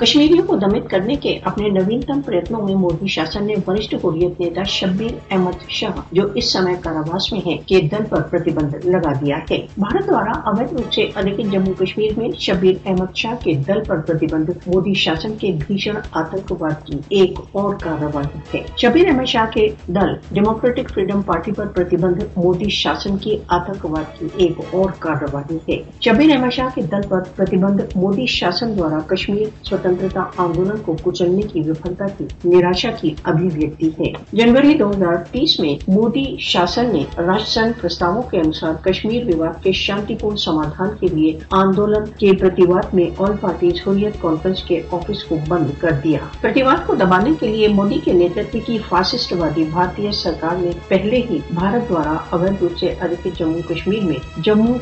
کشمیریوں کو دمت کرنے کے اپنے نوینتم پریتنوں میں مودی شاسن نے ورشٹ حریت نیتا شبیر احمد شاہ، جو اس سمے کاراواس میں ہیں، کے دل پر پرتیبند لگا دیا ہے۔ بھارت دوارا اویدھ روپ سے ادھک جموں کشمیر میں شبیر احمد شاہ کے دل پر پرتیبند مودی شاسن کے بھیشن آتنکواد کی ایک اور کارروائی ہے۔ شبیر احمد شاہ کے دل ڈیموکریٹک فریڈم پارٹی پر پرتیبند مودی شاسن کی آتنکواد کی ایک اور کارروائی ہے۔ شبیر احمد شاہ کے دل پر پرتیبند مودی شاسن دوارا کشمیر سوتنتا آندولن کو کچلنے کی وفلتا کی نراشا کی ابھیویکتی ہے جنوری دو ہزار تیس میں مودی شاسن نے راج سنگھ کے انوسار کشمیر وواد کے شانتی پورن سمادھان کے لیے آندولن کے پرتیواد میں آل پارٹیز ہوریت کانفرنس کے آفس کو بند کر دیا پرتیواد کو دبانے کے لیے مودی کے نیترتو کی فاسسٹ وادی بھارتی سرکار نے پہلے ہی بھارت دوارا اویدھ روپ سے ادھک جموں کشمیر میں جموں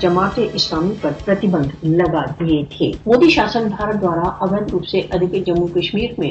جماعت اسلامی پر پرتیبند لگا دیے تھے مودی شاسن بھارت دوارا اویدھ روپ سے ادھک جموں کشمیر میں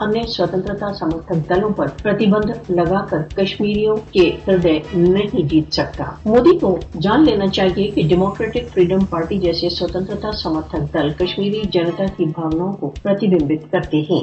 انیہ سوتنتا سمرتھک دلوں پر پرتیبند لگا کر کشمیریوں کے ہردے نہیں جیت سکتا۔ مودی کو جان لینا چاہیے کہ ڈیموکریٹک فریڈم پارٹی جیسے سوتنتا سمرتھک دل کشمیری جنتا کی بھاوناؤں کو پرتیبمبت کرتے ہیں۔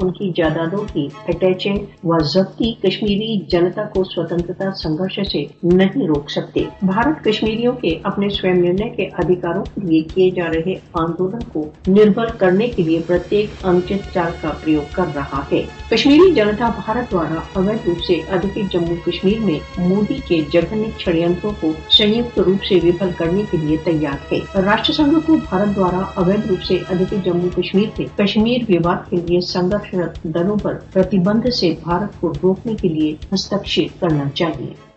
ان کی جائیدادوں کی اٹیچنگ و ضبطی کشمیری جنتا کو سوتنتا سنگرش سے نہیں روک سکتے۔ بھارت کشمیریوں کے اپنے سوئم نرنے کے ادھیکاروں کے لیے کیے جا رہے آندولن کو نربل کرنے کے لیے پرتیک انچت چال کا پریوگ کر رہا ہے۔ کشمیری جنتا بھارت دوارا اویدھ روپ سے ادھک جموں کشمیر میں مودی کے جگن چھڑینتروں کو سیت روپ سے وفل کرنے کے لیے تیار ہے۔ راشٹر سنگھ کو بھارت دوارا اویدھ روپ سے ادھک جموں کشمیر کے کشمیر وواد کے لیے سنگرش دلوں پر پرتیبند سے بھارت کو روکنے کے لیے ہستکشیپ کرنا چاہیے۔